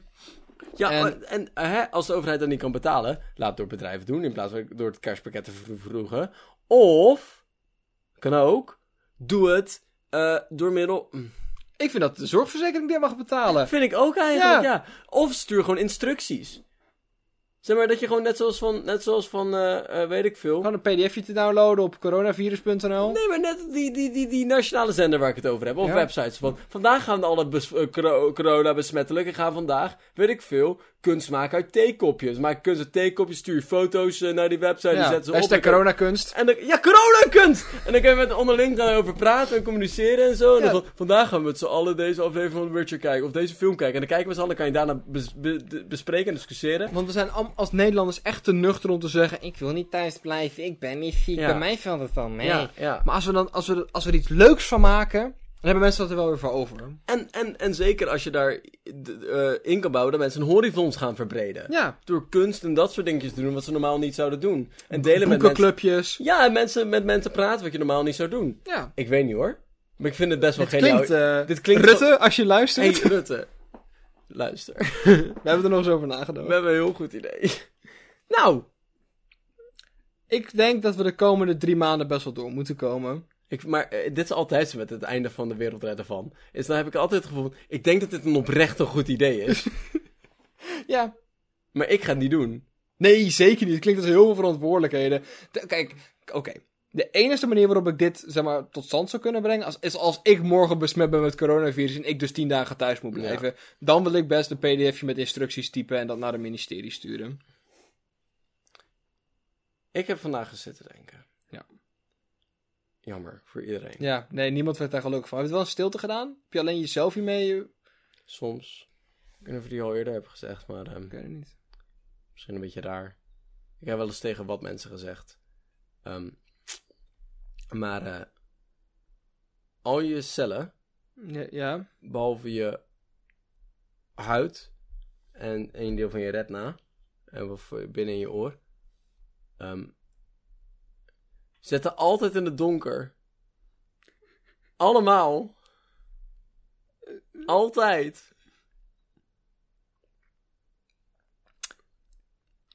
Ja, En- en, en hè, als de overheid dat niet kan betalen, laat het door bedrijven doen in plaats van door het kerstpakket te vro- vroegen. Of, kan ook, doe het eh, door middel... hm, Ik vind dat de zorgverzekering die mag betalen. Vind ik ook eigenlijk, Ja. ja. Of stuur gewoon instructies. Zeg maar dat je gewoon net zoals van, net zoals van eh, eh, weet ik veel. Gewoon een pdfje te downloaden op coronavirus.nl. Nee, maar net die, die, die, die nationale zender waar ik het over heb. Of Ja. websites van. Vandaag gaan alle coro- corona besmettelijk. En gaan vandaag, weet ik veel, kunst maken uit theekopjes. Maak kunst uit theekopjes, stuur foto's eh, naar die website. Die Ja, zetten ze op. hashtag coronakunst. En dan, ja, corona-kunst! En dan kun je met onderling daarover praten en communiceren en zo. En Ja. dan van, vandaag gaan we met z'n allen deze aflevering van The Witcher kijken. Of deze film kijken. En dan kijken we z'n allen, kan je daarna bes- be- de- bespreken en discussiëren. Want we zijn als Nederlanders echt te nuchter om te zeggen... Ik wil niet thuis blijven, ik ben niet ziek, Ja. bij mij valt het dan mee. Maar als we, dan, als, we, als we er iets leuks van maken... Dan hebben mensen dat er wel weer voor over. En, en, en zeker als je daar eh, in kan bouwen dat mensen hun horizons gaan verbreden. Ja, Door kunst en dat soort dingetjes te doen wat ze normaal niet zouden doen. En delen met mensen. Ja, en mensen, met mensen praten wat je normaal niet zou doen. Ja. Ik weet niet hoor. Maar ik vind het best wel geniaal. klinkt, eh, Dit klinkt Rutte, als je luistert. Hey Rutte. Luister. We hebben er nog eens over nagedacht. We hebben een heel goed idee. Nou, Ik denk dat we de komende drie maanden best wel door moeten komen. Ik, maar eh, dit is altijd zo met het einde van de wereldredder van. Is dan heb ik altijd het gevoel, ik denk dat dit een oprecht een goed idee is. Ja. maar ik ga het niet doen. Nee, zeker niet. Het klinkt als heel veel verantwoordelijkheden. Kijk, oké. De enige manier waarop ik dit zeg maar, tot stand zou kunnen brengen, als, is als ik morgen besmet ben met coronavirus en ik dus tien dagen thuis moet blijven. Dan wil ik best een pdfje met instructies typen en dat naar het ministerie sturen. Ik heb vandaag gezitten denken. Ja. Jammer, voor iedereen. Ja, nee, niemand werd daar gelukkig van. Heb je het wel een stilte gedaan? Heb je alleen jezelf hiermee? Soms. Ik weet niet of ik die al eerder heb gezegd, maar ehm, Ik weet het niet. misschien een beetje raar. Ik heb wel eens tegen wat mensen gezegd. Ehm, maar eh, al je cellen, Ja, ja. behalve je huid en een deel van je retina, en of binnen in je oor, ehm, zitten altijd in het donker. Allemaal. Altijd.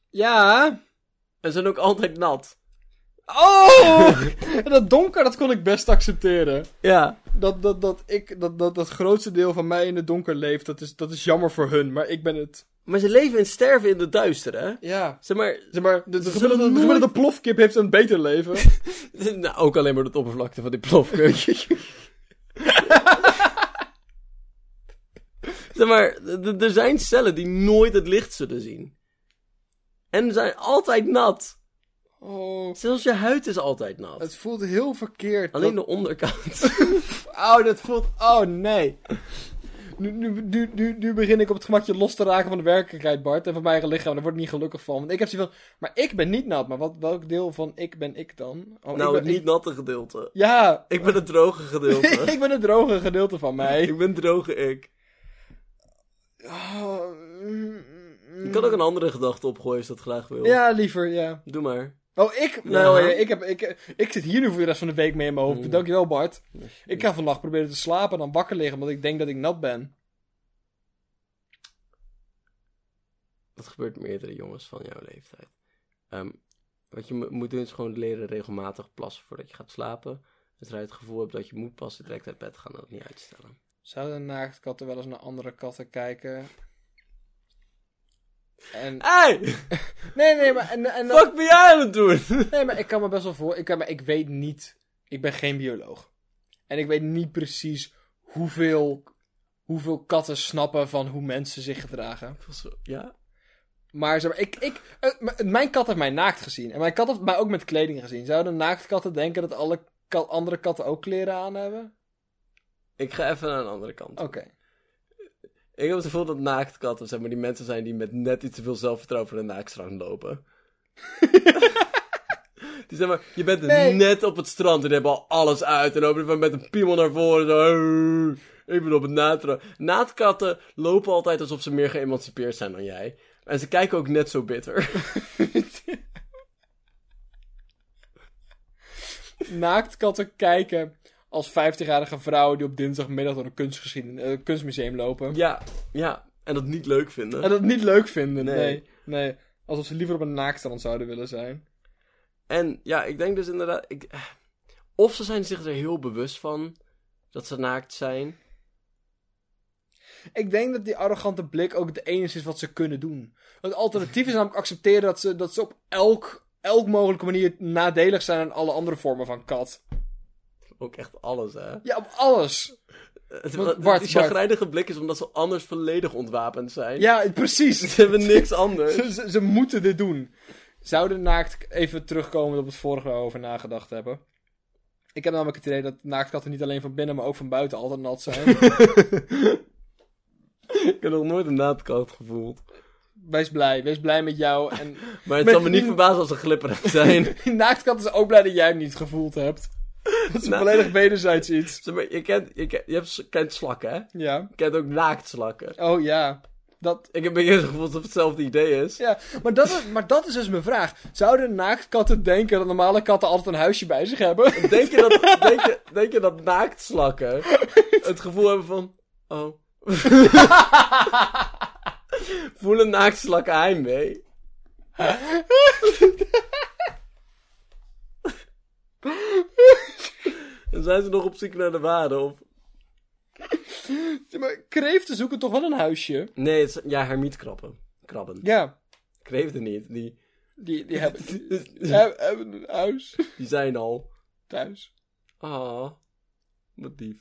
Ja. En zijn ook altijd nat. Oh! En dat donker, dat kon ik best accepteren. Ja. Dat, dat, dat, ik, dat, dat, dat grootste deel van mij in het donker leeft, dat is, dat is jammer voor hun. Maar ik ben het. Maar ze leven en sterven in het duister, hè? Ja. Zeg maar, Zeg maar, de, de, gemiddelde, de gemiddelde plofkip heeft een beter leven. nou, ook alleen maar het oppervlakte van die plofkeukje. zeg maar, er zijn cellen die nooit het licht zullen zien. En zijn altijd nat. Oh, Zelfs je huid is altijd nat. het voelt heel verkeerd. Alleen dat- de onderkant. Oh, dat voelt... Oh, nee. Nu, nu, nu, nu, nu begin ik op het gemakje los te raken van de werkelijkheid, Bart. En van mijn eigen lichaam. Daar word ik niet gelukkig van. Want ik heb zoiets van... Maar ik ben niet nat. Maar wat, welk deel van ik ben ik dan? Oh, nou, ik het niet natte gedeelte. Ja. Ik ben het droge gedeelte. ik ben het droge gedeelte van mij. ik ben droge ik. Oh, mm, Ik kan ook een andere gedachte opgooien als je dat graag wil. Ja, liever, ja. Doe maar. Oh, ik? Nou, ja, ik, heb, ik, ik zit hier nu voor de rest van de week mee in mijn hoofd. Dankjewel, Bart. Ik ga vannacht proberen te slapen en dan wakker liggen, omdat ik denk dat ik nat ben. Dat gebeurt meerdere jongens van jouw leeftijd. Ehm, wat je mo- moet doen is gewoon leren regelmatig plassen voordat je gaat slapen. Zodra je het gevoel hebt dat je moet passen, direct uit bed gaan en dat niet uitstellen. Zouden naaktkatten wel eens naar andere katten kijken? En... Hey! Nee, nee, maar... En, en, Fuck ben jij aan het doen? Nee, maar ik kan me best wel voor... Ik, kan, maar ik weet niet... Ik ben geen bioloog. En ik weet niet precies hoeveel... Hoeveel katten snappen van hoe mensen zich gedragen. ja? Maar, zeg maar ik, ik, eh, mijn kat heeft mij naakt gezien. En mijn kat heeft mij ook met kleding gezien. Zouden naaktkatten denken dat alle andere katten ook kleren aan hebben? Ik ga even naar een andere kant. Oké. Ik heb het gevoel dat naaktkatten, zeg maar, die mensen zijn die met net iets te veel zelfvertrouwen voor de naaktstrand lopen. die zeg maar, je bent Nee. net op het strand en hebben al alles uit en lopen met een piemel naar voren. Zo, "Hey, ik ben op het naaktstrand. Naaktkatten lopen altijd alsof ze meer geëmancipeerd zijn dan jij. En ze kijken ook net zo bitter. Naaktkatten kijken als 50-jarige vrouwen die op dinsdagmiddag door een kunstgeschiedenis, eh, kunstmuseum lopen. ja, ja. En dat niet leuk vinden. En dat niet leuk vinden. Nee. Nee. nee. Alsof ze liever op een naaktstrand zouden willen zijn. En ja, ik denk dus inderdaad. Ik, eh, of ze zijn zich er heel bewust van dat ze naakt zijn. Ik denk dat die arrogante blik ook het enige is wat ze kunnen doen. Het alternatief is namelijk accepteren dat ze, dat ze op elk, elk mogelijke manier nadelig zijn aan alle andere vormen van kat. Ook echt alles, hè? Ja, op alles. Het, Bart, Bart. die chagrijnige blik is omdat ze anders volledig ontwapend zijn. Ja, precies. Ze hebben niks anders. Ze, ze, ze moeten dit doen. Zouden naakt even terugkomen op het vorige waar we over nagedacht hebben. Ik heb namelijk het idee dat naaktkatten niet alleen van binnen, maar ook van buiten altijd nat zijn. ik heb nog nooit een naadkoud gevoeld. wees blij, wees blij met jou. En Maar het Met- zal me niet verbazen als ze glipperig zijn. naaktkat is ook blij dat jij hem niet gevoeld hebt. Dat is Nou. volledig wederzijds iets. zeg maar, je, kent, je, kent, je hebt, kent slakken, hè? Ja. Je kent ook naaktslakken. Oh ja. Dat, Ik heb een beetje het gevoel dat het hetzelfde idee is. ja. Maar, dat is, maar dat is dus mijn vraag. Zouden naaktkatten denken dat normale katten altijd een huisje bij zich hebben? Denk je dat, denk je, denk je dat naaktslakken het gevoel hebben van... Oh. Voelen naaktslakken heimwee? En zijn ze nog op zoek naar de waarde? Of... maar kreeften zoeken toch wel een huisje? Nee, het ja, hermietkrabben. Krabben. Ja. Kreeften niet. Die, Die, die hebben, hebben, hebben een huis Die zijn al. thuis. Ah, wat lief.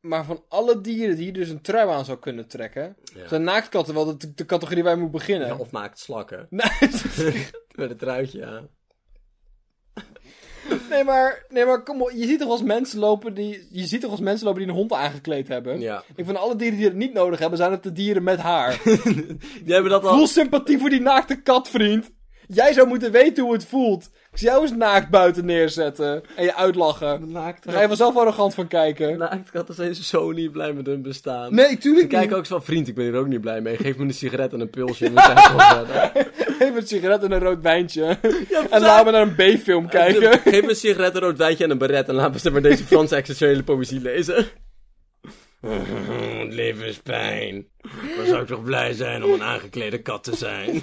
Maar van alle dieren die je dus een trui aan zou kunnen trekken, Ja. zijn naaktkatten wel de, de categorie waar je moet beginnen. Ja, of maakt slakken. Nee, Met een truitje, ja. Nee, maar, nee, maar kom op. Je ziet toch als mensen lopen die, je ziet toch als mensen lopen die een hond aangekleed hebben? Ja. Ik vind alle dieren die het niet nodig hebben, zijn het de dieren met haar. Die hebben dat al... Voel sympathie voor die naakte kat, vriend. Jij zou moeten weten hoe het voelt. Ik zie jou eens naakt buiten neerzetten en je uitlachen. Naakt, Daar ga je vanzelf arrogant van kijken. Naaktkatten zijn zo niet blij met hun bestaan. Nee, Ze tuurlijk kijken niet. ook zo van, vriend, ik ben hier ook niet blij mee. Geef me een sigaret en een pilsje en we zijn gewoon verder. Even een sigaret en een rood wijntje. en laten we naar een B-film kijken. Geef me een sigaret, een rood wijntje en een beret en laten we maar deze Franse existentiële poëzie lezen. Het leven is pijn. Maar zou ik toch blij zijn om een aangeklede kat te zijn?